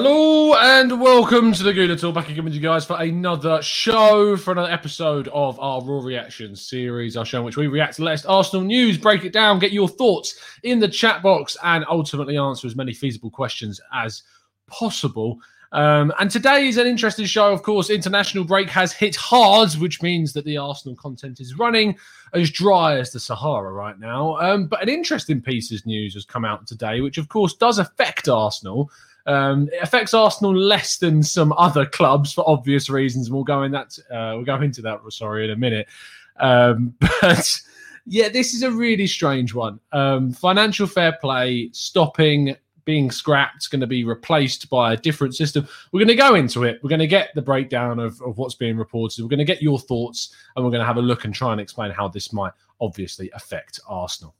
Hello and welcome to the Gooner Talk. Back again with you guys for another show, for another episode of our Raw Reactions series, our show in which we react to the latest Arsenal news, break it down, get your thoughts in the chat box, and ultimately answer as many feasible questions as possible. Um, and today is an interesting show. Of course, international break has hit hard, which means that the Arsenal content is running as dry as the Sahara right now. Um, but an interesting piece of news has come out today, which of course does affect Arsenal. Um, it affects Arsenal less than some other clubs for obvious reasons, and we'll go in that. Uh, we'll go into that. Sorry, in a minute. Um, but yeah, this is a really strange one. Um, financial fair play stopping being scrapped, going to be replaced by a different system. We're going to go into it. We're going to get the breakdown of, of what's being reported. We're going to get your thoughts, and we're going to have a look and try and explain how this might obviously affect Arsenal.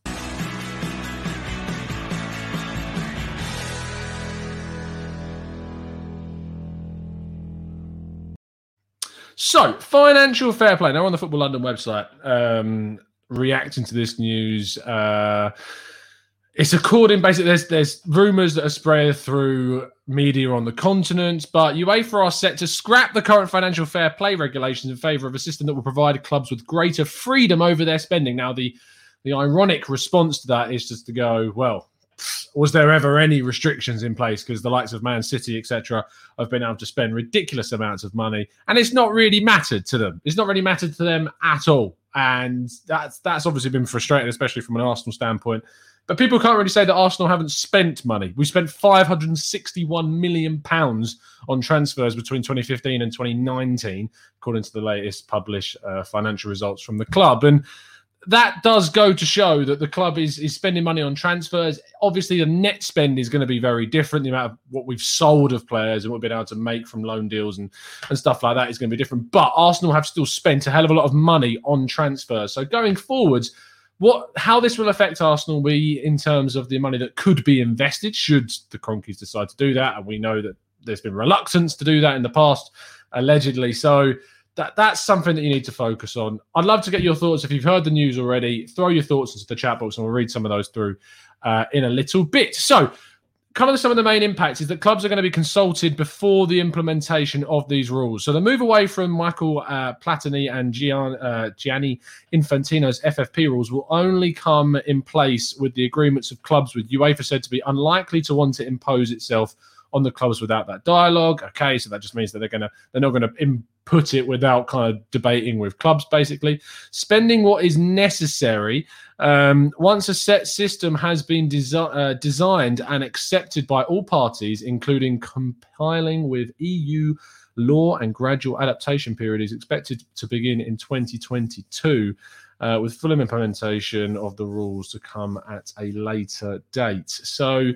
So, financial fair play. Now, on the Football London website, um, reacting to this news, uh, it's according basically. There's there's rumours that are spread through media on the continent, but UEFA are set to scrap the current financial fair play regulations in favour of a system that will provide clubs with greater freedom over their spending. Now, the the ironic response to that is just to go, well, was there ever any restrictions in place? Because the likes of Man City, etc., have been able to spend ridiculous amounts of money, and it's not really mattered to them. It's not really mattered to them at all, and that's that's obviously been frustrating, especially from an Arsenal standpoint. But people can't really say that Arsenal haven't spent money. We spent 561 million pounds on transfers between 2015 and 2019, according to the latest published uh, financial results from the club, and that does go to show that the club is is spending money on transfers. Obviously, the net spend is going to be very different. The amount of what we've sold of players and what we've been able to make from loan deals and, and stuff like that is going to be different. But Arsenal have still spent a hell of a lot of money on transfers. So going forwards, what how this will affect Arsenal be in terms of the money that could be invested should the Kroenkes decide to do that. And we know that there's been reluctance to do that in the past, allegedly. So that that's something that you need to focus on. I'd love to get your thoughts. If you've heard the news already, throw your thoughts into the chat box and we'll read some of those through uh, in a little bit. So, kind of some of the main impacts is that clubs are going to be consulted before the implementation of these rules. So the move away from Michael uh, Platini and Gian, uh, Gianni Infantino's FFP rules will only come in place with the agreements of clubs with UEFA said to be unlikely to want to impose itself on the clubs without that dialogue. Okay, so that just means that they're gonna they're not gonna input it without kind of debating with clubs. Basically, spending what is necessary. Um, once a set system has been desi- uh, designed and accepted by all parties, including compiling with EU law and gradual adaptation period is expected to begin in 2022 uh, with full implementation of the rules to come at a later date so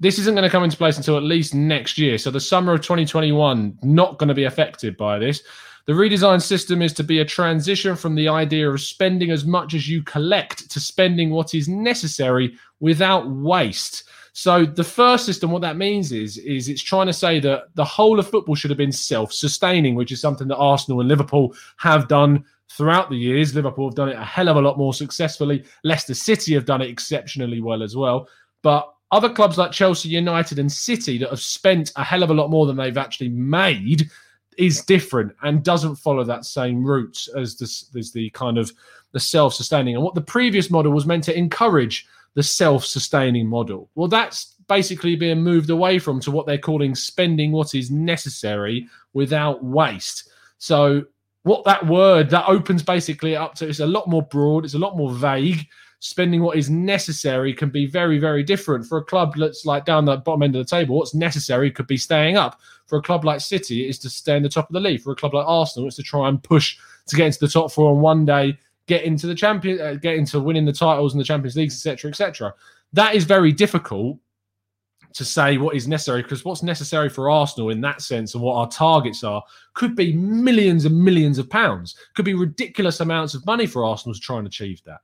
this isn't going to come into place until at least next year. So the summer of 2021 not going to be affected by this. The redesigned system is to be a transition from the idea of spending as much as you collect to spending what is necessary without waste. So the first system, what that means is, is it's trying to say that the whole of football should have been self-sustaining, which is something that Arsenal and Liverpool have done throughout the years. Liverpool have done it a hell of a lot more successfully. Leicester City have done it exceptionally well as well. But other clubs like Chelsea United and City that have spent a hell of a lot more than they've actually made is different and doesn't follow that same route as as the kind of the self-sustaining. And what the previous model was meant to encourage the self-sustaining model. Well that's basically being moved away from to what they're calling spending what is necessary without waste. So what that word that opens basically up to is a lot more broad it's a lot more vague spending what is necessary can be very, very different. For a club that's like down the bottom end of the table, what's necessary could be staying up. For a club like City, it is to stay in the top of the league. For a club like Arsenal, it's to try and push to get into the top four and one day get into the champion, uh, get into winning the titles and the Champions Leagues, etc., etc. That is very difficult to say what is necessary because what's necessary for Arsenal in that sense and what our targets are could be millions and millions of pounds, could be ridiculous amounts of money for Arsenal to try and achieve that.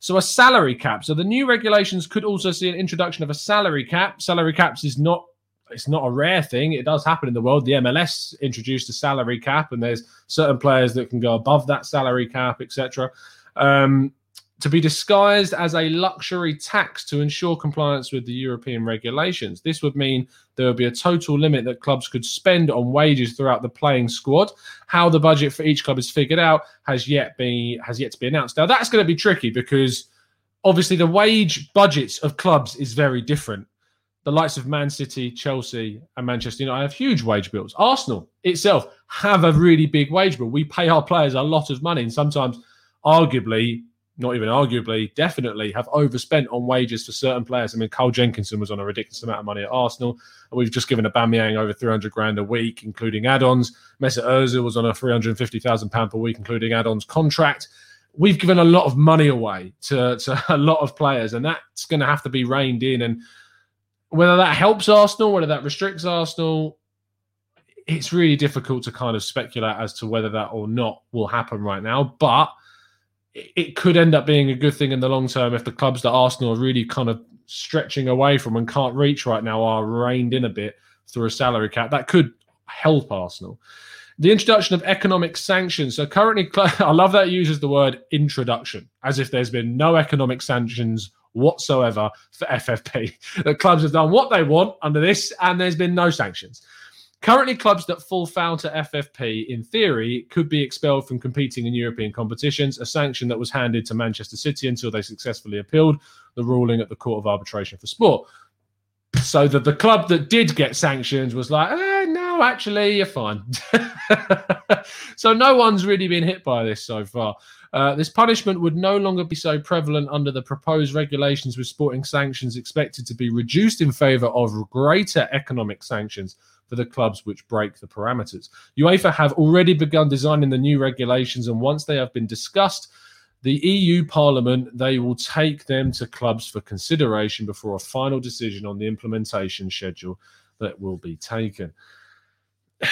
So a salary cap. So the new regulations could also see an introduction of a salary cap. Salary caps is not it's not a rare thing. It does happen in the world. The MLS introduced a salary cap, and there's certain players that can go above that salary cap, etc. Um, to be disguised as a luxury tax to ensure compliance with the European regulations. This would mean there would be a total limit that clubs could spend on wages throughout the playing squad. How the budget for each club is figured out has yet be has yet to be announced. Now that's going to be tricky because obviously the wage budgets of clubs is very different. The likes of Man City, Chelsea, and Manchester United have huge wage bills. Arsenal itself have a really big wage bill. We pay our players a lot of money, and sometimes, arguably, not even arguably, definitely have overspent on wages for certain players. I mean, Carl Jenkinson was on a ridiculous amount of money at Arsenal, and we've just given Aubameyang over 300 grand a week, including add-ons. Mesut Ozil was on a 350,000 pound per week, including add-ons contract. We've given a lot of money away to, to a lot of players, and that's going to have to be reined in. And whether that helps Arsenal, whether that restricts Arsenal, it's really difficult to kind of speculate as to whether that or not will happen right now. But it could end up being a good thing in the long term if the clubs that Arsenal are really kind of stretching away from and can't reach right now are reined in a bit through a salary cap. That could help Arsenal. The introduction of economic sanctions. So currently, I love that it uses the word introduction as if there's been no economic sanctions whatsoever for FFP. The clubs have done what they want under this, and there's been no sanctions. Currently, clubs that fall foul to FFP, in theory, could be expelled from competing in European competitions, a sanction that was handed to Manchester City until they successfully appealed the ruling at the Court of Arbitration for Sport. So that the club that did get sanctions was like, eh, no, actually, you're fine. so no one's really been hit by this so far. Uh, this punishment would no longer be so prevalent under the proposed regulations, with sporting sanctions expected to be reduced in favour of greater economic sanctions for the clubs which break the parameters. UEFA have already begun designing the new regulations, and once they have been discussed, the EU Parliament they will take them to clubs for consideration before a final decision on the implementation schedule that will be taken.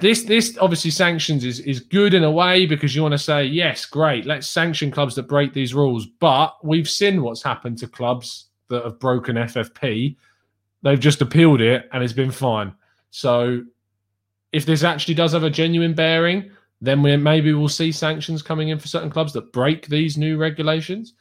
This this obviously sanctions is is good in a way because you want to say yes, great, let's sanction clubs that break these rules. But we've seen what's happened to clubs that have broken FFP. They've just appealed it and it's been fine. So if this actually does have a genuine bearing, then we maybe we'll see sanctions coming in for certain clubs that break these new regulations.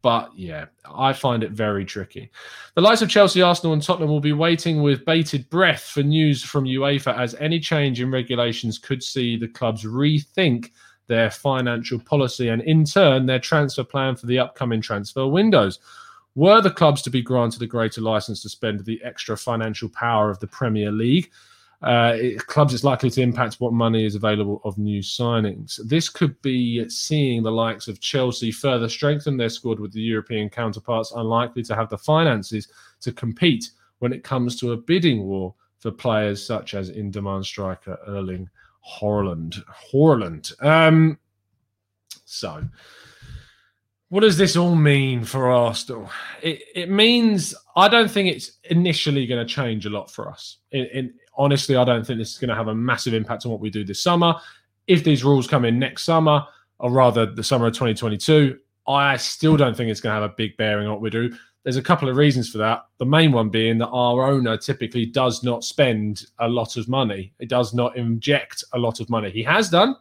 But yeah, I find it very tricky. The likes of Chelsea, Arsenal, and Tottenham will be waiting with bated breath for news from UEFA as any change in regulations could see the clubs rethink their financial policy and, in turn, their transfer plan for the upcoming transfer windows. Were the clubs to be granted a greater license to spend the extra financial power of the Premier League, uh, it, clubs it's likely to impact what money is available of new signings. This could be seeing the likes of Chelsea further strengthen their squad with the European counterparts, unlikely to have the finances to compete when it comes to a bidding war for players such as in-demand striker Erling Haaland. Haaland. Um, so what does this all mean for Arsenal? It, it means I don't think it's initially going to change a lot for us. In, in, honestly, I don't think this is going to have a massive impact on what we do this summer. If these rules come in next summer, or rather the summer of 2022, I still don't think it's going to have a big bearing on what we do. There's a couple of reasons for that. The main one being that our owner typically does not spend a lot of money. He does not inject a lot of money. He has done.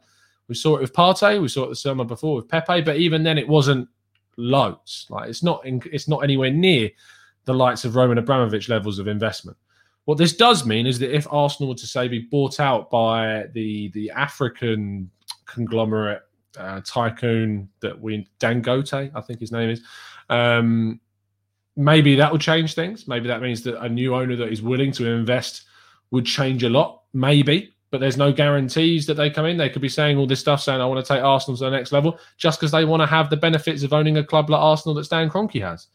We saw it with Partey. We saw it the summer before with Pepe. But even then, it wasn't loads. Like it's not. In, it's not anywhere near the likes of Roman Abramovich levels of investment. What this does mean is that if Arsenal were to say be bought out by the the African conglomerate uh, tycoon that we Dangote, I think his name is, um, maybe that will change things. Maybe that means that a new owner that is willing to invest would change a lot. Maybe, but there's no guarantees that they come in. They could be saying all this stuff, saying I want to take Arsenal to the next level, just because they want to have the benefits of owning a club like Arsenal that Stan Kroenke has.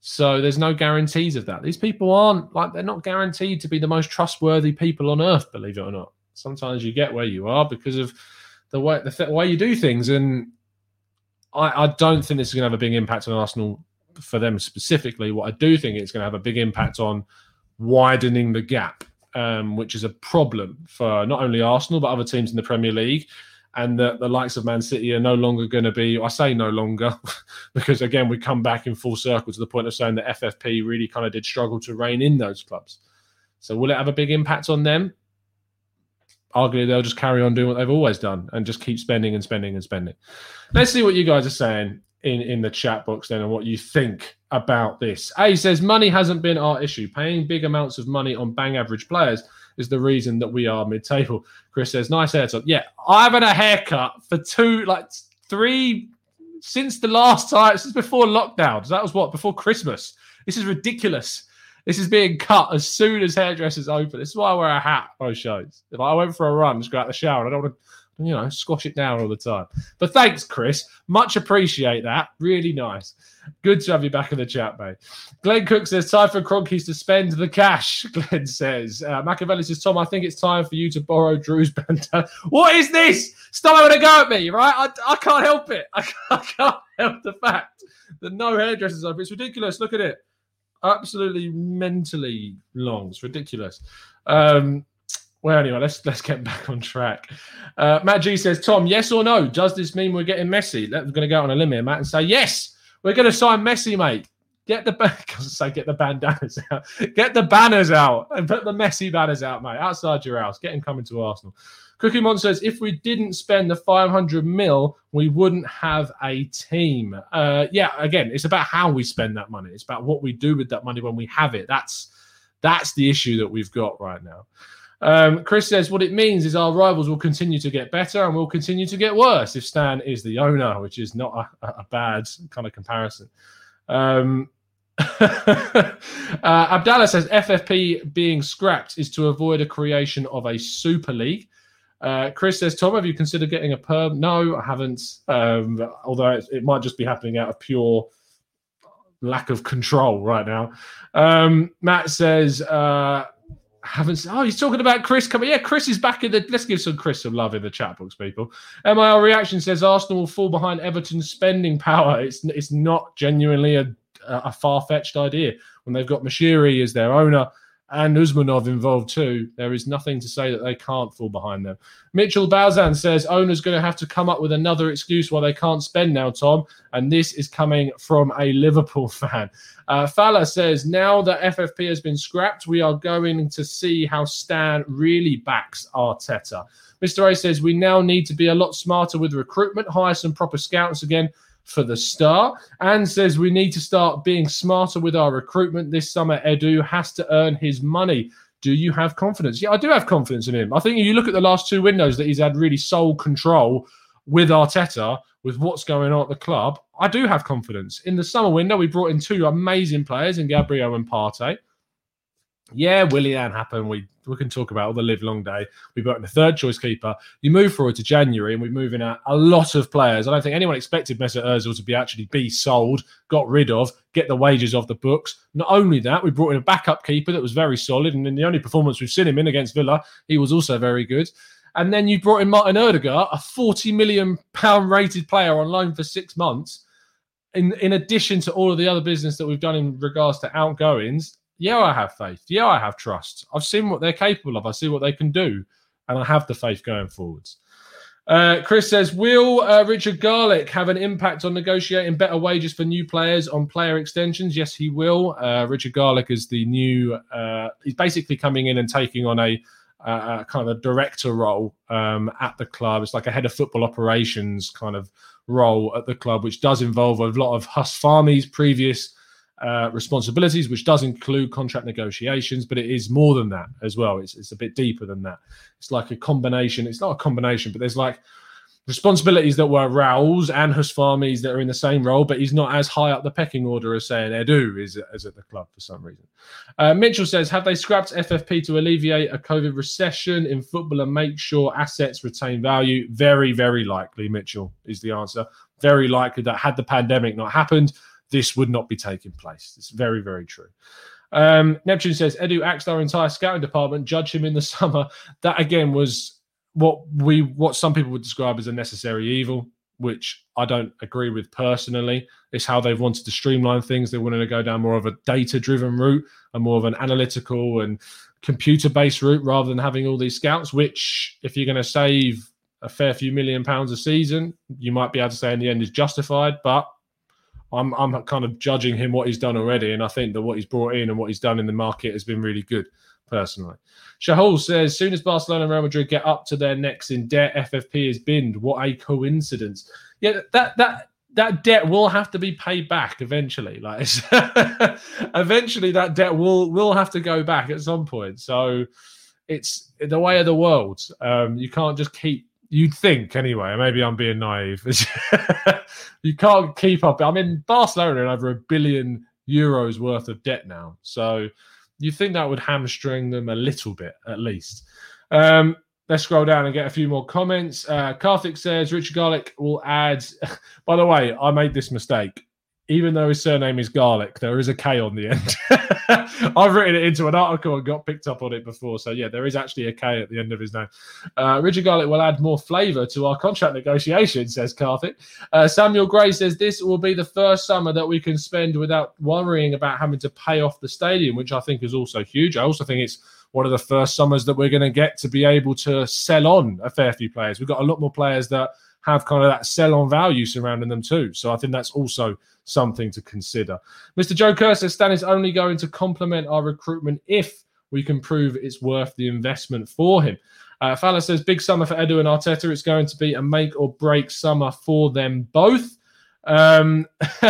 So there's no guarantees of that. These people aren't like they're not guaranteed to be the most trustworthy people on earth, believe it or not. Sometimes you get where you are because of the way the th- way you do things, and I, I don't think this is going to have a big impact on Arsenal for them specifically. What I do think it's going to have a big impact on widening the gap, um, which is a problem for not only Arsenal but other teams in the Premier League. And the, the likes of Man City are no longer going to be, I say no longer, because again, we come back in full circle to the point of saying that FFP really kind of did struggle to rein in those clubs. So will it have a big impact on them? arguably they'll just carry on doing what they've always done and just keep spending and spending and spending. Let's see what you guys are saying in, in the chat box then and what you think about this. A says money hasn't been our issue. Paying big amounts of money on bang average players is the reason that we are mid table. Chris says, nice hair top. Yeah, I haven't a haircut for two, like three, since the last time, since before lockdown. That was what, before Christmas. This is ridiculous. This is being cut as soon as hairdressers open. This is why I wear a hat most shows. If I went for a run, just go out the shower, I don't want to, you know, squash it down all the time. But thanks, Chris. Much appreciate that. Really nice. Good to have you back in the chat, mate. Glenn Cook says, time for Kroenkes to spend the cash. Glenn says, uh, Machiavelli says, Tom, I think it's time for you to borrow Drew's bandana. What is this? Stop having a go at me, right? I, I can't help it. I, I can't help the fact that no hairdressers open. It's ridiculous. Look at it absolutely mentally long. It's ridiculous. Um, well, anyway, let's let's get back on track. Uh, Matt G says, Tom, yes or no? Does this mean we're getting Messi? We're going to go on a limb here, Matt, and say yes. We're going to sign Messi, mate. Get the say get the bandanas out, get the banners out, and put the Messi banners out, mate, outside your house. Get him coming to Arsenal. Cookie Mon says, if we didn't spend the 500 mil, we wouldn't have a team. Uh, yeah, again, it's about how we spend that money. It's about what we do with that money when we have it. That's that's the issue that we've got right now. Um, Chris says, what it means is our rivals will continue to get better and will continue to get worse if Stan is the owner, which is not a, a bad kind of comparison. Um, uh, Abdallah says FFP being scrapped is to avoid a creation of a super league. Uh, Chris says, Tom, have you considered getting a perm? No, I haven't. Um, although it, it, might just be happening out of pure lack of control right now. Um, Matt says, uh, haven't. Oh, he's talking about Chris coming. Yeah, Chris is back in the. Let's give some Chris some love in the chat box, people. MIL reaction says Arsenal will fall behind Everton's spending power. It's it's not genuinely a a far fetched idea when they've got Moshiri as their owner and Usmanov involved too. There is nothing to say that they can't fall behind them. Mitchell Balzan says owner's going to have to come up with another excuse why they can't spend now, Tom. And this is coming from a Liverpool fan. Uh, Fala says now that FFP has been scrapped, we are going to see how Stan really backs Arteta. Mr. A says we now need to be a lot smarter with recruitment, hire some proper scouts again for the start and says we need to start being smarter with our recruitment this summer. Edu has to earn his money. Do you have confidence? Yeah, I do have confidence in him. I think if you look at the last two windows that he's had really sole control with Arteta, with what's going on at the club, I do have confidence. In the summer window, we brought in two amazing players in Gabriel and Partey. Yeah, Willian happened. We we can talk about all the live long day. We got the third choice keeper. You move forward to January, and we're moving out a lot of players. I don't think anyone expected Mesut Ozil to be actually be sold, got rid of, get the wages off the books. Not only that, we brought in a backup keeper that was very solid, and in the only performance we've seen him in against Villa, he was also very good. And then you brought in Martin Odegaard, a 40 million pound rated player on loan for six months. In, in addition to all of the other business that we've done in regards to outgoings, yeah, I have faith. Yeah, I have trust. I've seen what they're capable of. I see what they can do, and I have the faith going forwards. Uh, Chris says, Will uh, Richard Garlick have an impact on negotiating better wages for new players on player extensions? Yes, he will. Uh, Richard Garlick is the new, uh, he's basically coming in and taking on a, kind of a director role um, at the club. It's like a head of football operations kind of role at the club, which does involve a lot of Huss Fahmi's previous uh, responsibilities, which does include contract negotiations, but it is more than that as well. It's, it's a bit deeper than that. It's like a combination. It's not a combination, but there's like responsibilities that were Raul's and Huss Fahmi's that are in the same role, but he's not as high up the pecking order as, say, an Edu is, is at the club for some reason. Uh, Mitchell says, have they scrapped FFP to alleviate a COVID recession in football and make sure assets retain value? Very, very likely, Mitchell, is the answer. Very likely that had the pandemic not happened, this would not be taking place. It's very, very true. Um, Neptune says Edu axed our entire scouting department. Judge him in the summer. That again was what we what some people would describe as a necessary evil, which I don't agree with personally. It's how they've wanted to streamline things. They wanted to go down more of a data-driven route and more of an analytical and computer-based route rather than having all these scouts. Which, if you're going to save a fair few million pounds a season, you might be able to say in the end is justified. But I'm I'm kind of judging him what he's done already, and I think that what he's brought in and what he's done in the market has been really good. Personally, Shahul says, soon as Barcelona and Real Madrid get up to their necks in debt, FFP is binned. What a coincidence! Yeah, that that that debt will have to be paid back eventually. Like eventually, that debt will will have to go back at some point. So it's the way of the world. Um, you can't just keep You'd think anyway. Maybe I'm being naive. you can't keep up. I mean, Barcelona are over a billion euros worth of debt now, so you think that would hamstring them a little bit at least. Um, let's scroll down and get a few more comments. Uh, Karthik says Richard Garlick will add. By the way, I made this mistake even though his surname is Garlic, there is a K on the end. I've written it into an article and got picked up on it before. So, yeah, there is actually a K at the end of his name. Uh, Richard Garlic will add more flavour to our contract negotiation, says Karthik. Uh, Samuel Gray says this will be the first summer that we can spend without worrying about having to pay off the stadium, which I think is also huge. I also think it's one of the first summers that we're going to get to be able to sell on a fair few players. We've got a lot more players that have kind of that sell on value surrounding them too. So I think that's also something to consider. Mr. Joe Kerr says Stan is only going to complement our recruitment if we can prove it's worth the investment for him. Uh, Fowler says big summer for Edu and Arteta. It's going to be a make or break summer for them both. Um,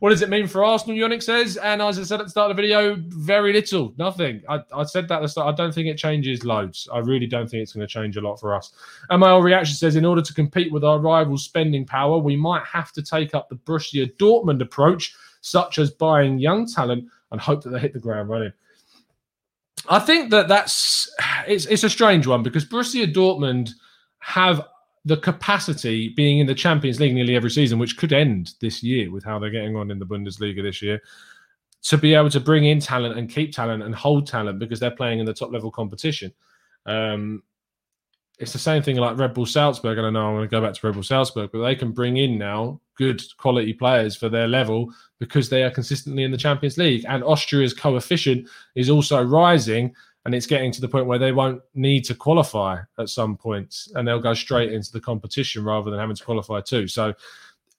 what does it mean for Arsenal? Yannick says, and as I said at the start of the video, very little, nothing. I, I said that at the start. I don't think it changes loads. I really don't think it's going to change a lot for us. And my reaction says, in order to compete with our rivals' spending power, we might have to take up the Borussia Dortmund approach, such as buying young talent and hope that they hit the ground running. I think that that's it's it's a strange one because Borussia Dortmund have the capacity being in the Champions League nearly every season, which could end this year with how they're getting on in the Bundesliga this year, to be able to bring in talent and keep talent and hold talent because they're playing in the top level competition. Um, it's the same thing like Red Bull Salzburg. And I know I want to go back to Red Bull Salzburg, but they can bring in now good quality players for their level because they are consistently in the Champions League. And Austria's coefficient is also rising and it's getting to the point where they won't need to qualify at some point and they'll go straight into the competition rather than having to qualify too so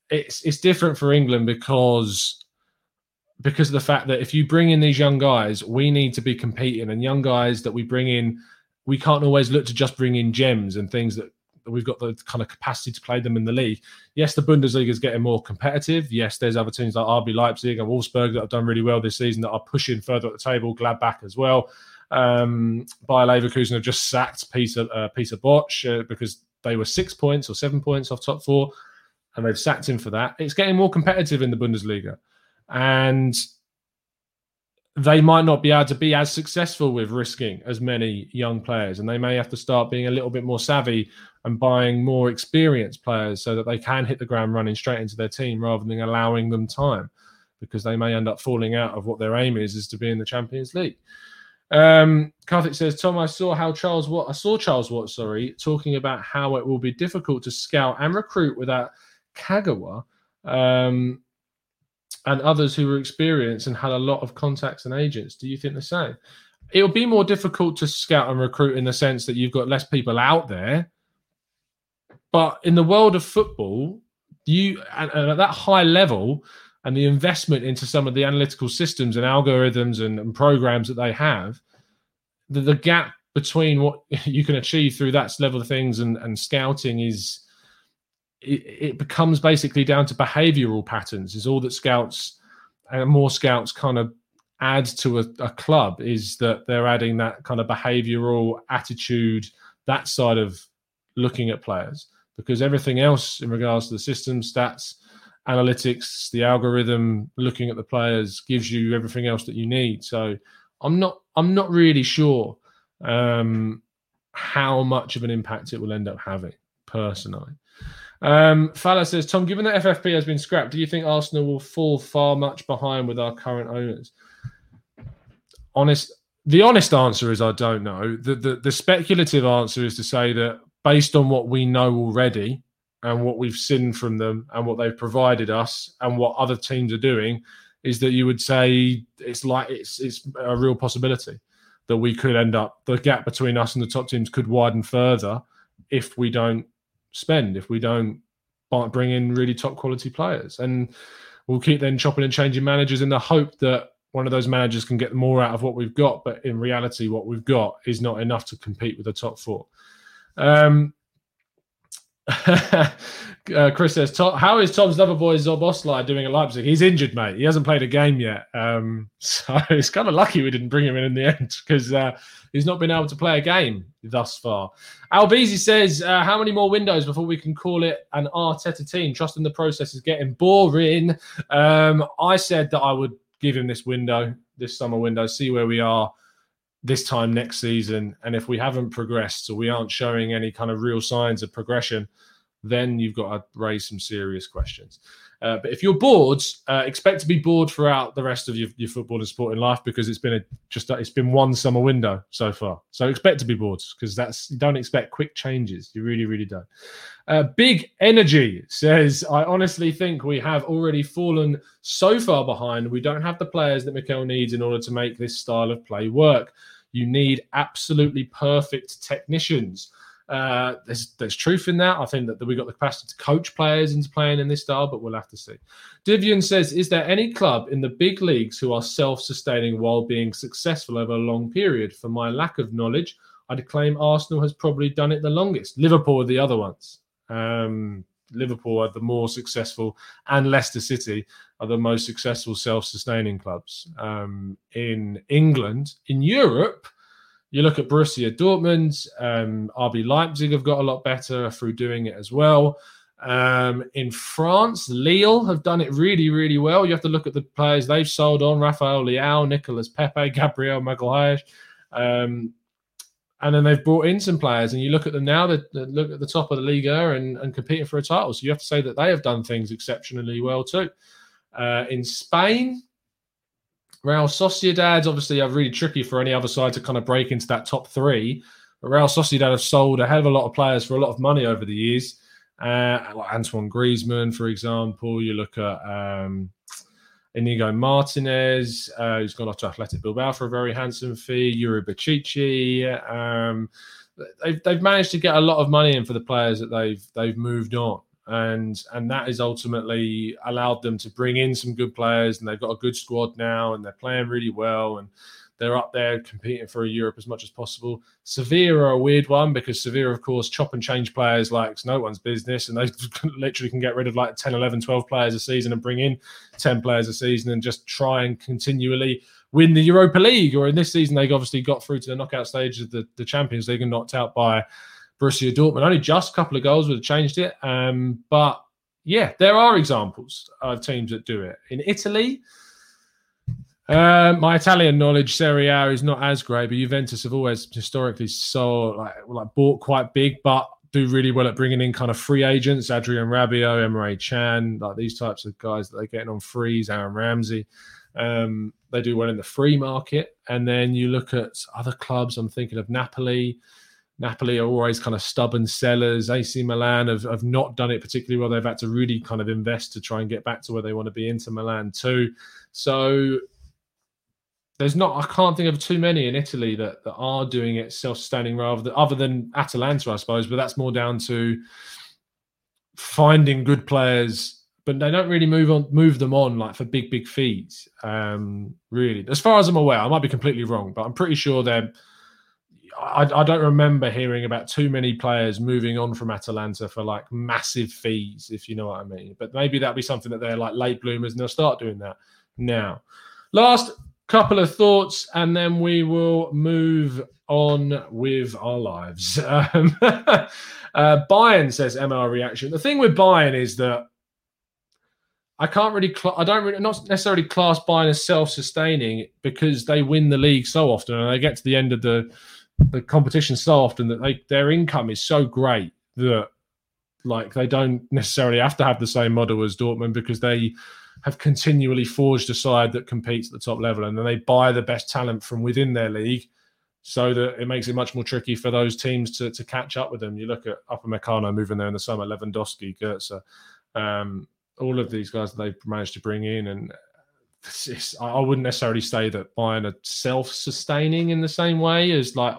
it's it's different for england because because of the fact that if you bring in these young guys we need to be competing and young guys that we bring in we can't always look to just bring in gems and things that we've got the kind of capacity to play them in the league. Yes, the Bundesliga is getting more competitive. Yes, there's other teams like RB Leipzig and Wolfsburg that have done really well this season that are pushing further at the table. Gladbach as well. Um, Bayer Leverkusen have just sacked Peter uh, Peter Bosz uh, because they were six points or seven points off top four, and they've sacked him for that. It's getting more competitive in the Bundesliga, and they might not be able to be as successful with risking as many young players, and they may have to start being a little bit more savvy and buying more experienced players so that they can hit the ground running straight into their team rather than allowing them time because they may end up falling out of what their aim is is to be in the Champions League. Um, Karthik says, Tom, I saw how Charles Watt, I saw Charles Watt, sorry, talking about how it will be difficult to scout and recruit without Cagigao um, and others who were experienced and had a lot of contacts and agents. Do you think the same? It'll be more difficult to scout and recruit in the sense that you've got less people out there. but in the world of football, you and, and at that high level and the investment into some of the analytical systems and algorithms and, and programs that they have, the, the, gap between what you can achieve through that level of things and, and scouting is it, it becomes basically down to behavioral patterns. Is all that scouts and more scouts kind of add to a, a club is that they're adding that kind of behavioral attitude, that side of looking at players because everything else in regards to the system, stats, analytics, the algorithm, looking at the players gives you everything else that you need. So I'm not I'm not really sure um, how much of an impact it will end up having personally. Um, Fala says, Tom, given that FFP has been scrapped, do you think Arsenal will fall far much behind with our current owners? Honest, the honest answer is I don't know. The, the the speculative answer is to say that based on what we know already and what we've seen from them and what they've provided us and what other teams are doing is that you would say it's like it's it's a real possibility that we could end up the gap between us and the top teams could widen further if we don't spend if we don't bring in really top quality players. And we'll keep then chopping and changing managers in the hope that one of those managers can get more out of what we've got. But in reality what we've got is not enough to compete with the top four. Um, uh, Chris says, "How is Tom's lover boy Szoboszlai doing at Leipzig? He's injured, mate. He hasn't played a game yet, um, so it's kind of lucky we didn't bring him in in the end because uh, he's not been able to play a game thus far." Albizi says, uh, "How many more windows before we can call it an Arteta team? Trusting the process is getting boring." Um, I said that I would give him this window, this summer window, see where we are this time next season. And if we haven't progressed or we aren't showing any kind of real signs of progression, then you've got to raise some serious questions. Uh, but if you're bored, uh, expect to be bored throughout the rest of your, your football and sporting life because it's been a just it's been one summer window so far. So expect to be bored because that's you don't expect quick changes. You really, really don't. Uh, Big Energy says, I honestly think we have already fallen so far behind. We don't have the players that Mikel needs in order to make this style of play work. You need absolutely perfect technicians. Uh, there's there's truth in that. I think that, that we've got the capacity to coach players into playing in this style, but we'll have to see. Divian says, Is there any club in the big leagues who are self sustaining while being successful over a long period? For my lack of knowledge, I'd claim Arsenal has probably done it the longest. Liverpool are the other ones. Um, Liverpool are the more successful, and Leicester City are the most successful self-sustaining clubs um, in England. In Europe, you look at Borussia Dortmund, um, RB Leipzig have got a lot better through doing it as well. Um, in France, Lille have done it really, really well. You have to look at the players they've sold on: Rafael Leao, Nicolas Pepe, Gabriel Magalhaes. Um, and then they've brought in some players, and you look at them now. That look at the top of the Liga and, and competing for a title. So you have to say that they have done things exceptionally well too. Uh, in Spain, Real Sociedad obviously are really tricky for any other side to kind of break into that top three. But Real Sociedad have sold a hell of a lot of players for a lot of money over the years. Uh, like Antoine Griezmann, for example. You look at um, Inigo Martinez, uh, who's gone off to Athletic Bilbao for a very handsome fee. Yuri Berchiche. Um, they've, they've managed to get a lot of money in for the players that they've they've moved on, and and that has ultimately allowed them to bring in some good players, and they've got a good squad now, and they're playing really well, and they're up there competing for Europe as much as possible. Sevilla are a weird one because Sevilla, of course, chop and change players like it's no one's business. And they literally can get rid of like 10, 11, 12 players a season and bring in 10 players a season and just try and continually win the Europa League. Or in this season, they obviously got through to the knockout stage of the, the Champions League and knocked out by Borussia Dortmund. Only just a couple of goals would have changed it. Um, but yeah, there are examples of teams that do it. In Italy, uh, my Italian knowledge, Serie A is not as great, but Juventus have always historically so like like bought quite big, but do really well at bringing in kind of free agents, Adrien Rabiot, Emre Can, like these types of guys that they're getting on frees, Aaron Ramsey. Um, they do well in the free market, and then you look at other clubs. I'm thinking of Napoli. Napoli are always kind of stubborn sellers. AC Milan have, have not done it particularly well. They've had to really kind of invest to try and get back to where they want to be into Milan too. So there's not I can't think of too many in Italy that, that are doing it self-sustaining rather than other than Atalanta, I suppose, but that's more down to finding good players, but they don't really move on move them on like for big big fees. Um, really, as far as I'm aware, I might be completely wrong, but I'm pretty sure they're. I, I don't remember hearing about too many players moving on from Atalanta for like massive fees, if you know what I mean. But maybe that'll be something that they're like late bloomers and they'll start doing that now. Last couple of thoughts, and then we will move on with our lives. Um, uh, Bayern says MR reaction. The thing with Bayern is that I can't really, cl- I don't really, not necessarily class Bayern as self-sustaining because they win the league so often and they get to the end of the the competition so often that they their income is so great that like they don't necessarily have to have the same model as Dortmund because they have continually forged a side that competes at the top level and then they buy the best talent from within their league so that it makes it much more tricky for those teams to, to catch up with them. You look at Upamecano moving there in the summer, Lewandowski, Goetze, um, all of these guys that they've managed to bring in. And I wouldn't necessarily say that Bayern are self-sustaining in the same way as like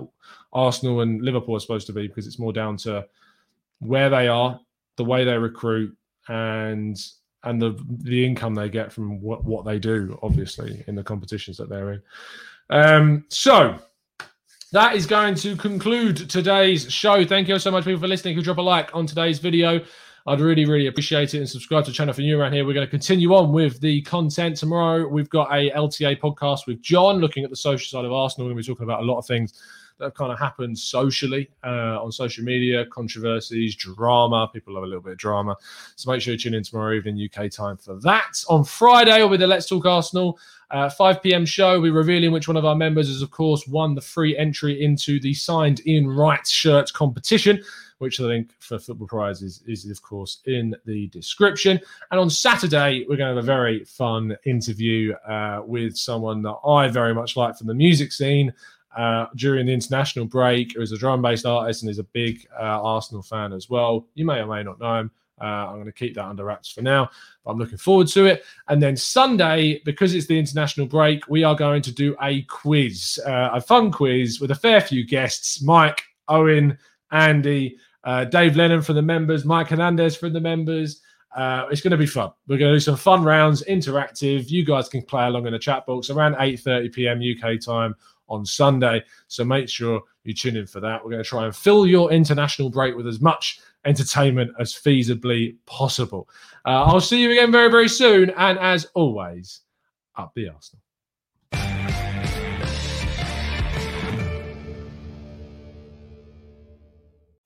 Arsenal and Liverpool are supposed to be, because it's more down to where they are, the way they recruit, and and the the income they get from what, what they do, obviously, in the competitions that they're in. Um, so that is going to conclude today's show. Thank you so much, people, for listening. You drop a like on today's video, I'd really, really appreciate it. And subscribe to the channel for new around here. We're going to continue on with the content tomorrow. We've got a LTA podcast with John looking at the social side of Arsenal. We're going to be talking about a lot of things that have kind of happened socially uh, on social media, controversies, drama. People love a little bit of drama. So make sure you tune in tomorrow evening UK time for that. On Friday, will be the Let's Talk Arsenal uh, 5 p.m. show. We're revealing which one of our members has, of course, won the free entry into the signed in right shirt competition which the link for football prizes is, of course, in the description. And on Saturday, we're going to have a very fun interview uh, with someone that I very much like from the music scene uh, during the international break. He was a drum based artist and is a big uh, Arsenal fan as well. You may or may not know him. Uh, I'm going to keep that under wraps for now, but I'm looking forward to it. And then Sunday, because it's the international break, we are going to do a quiz, uh, a fun quiz with a fair few guests Mike, Owen, Andy, uh, Dave Lennon for the members, Mike Hernandez for the members. Uh, it's going to be fun. We're going to do some fun rounds, interactive. You guys can play along in the chat box around 8:30 p.m. UK time on Sunday. So make sure you tune in for that. We're going to try and fill your international break with as much entertainment as feasibly possible. Uh, I'll see you again very, very soon. And as always, up the Arsenal.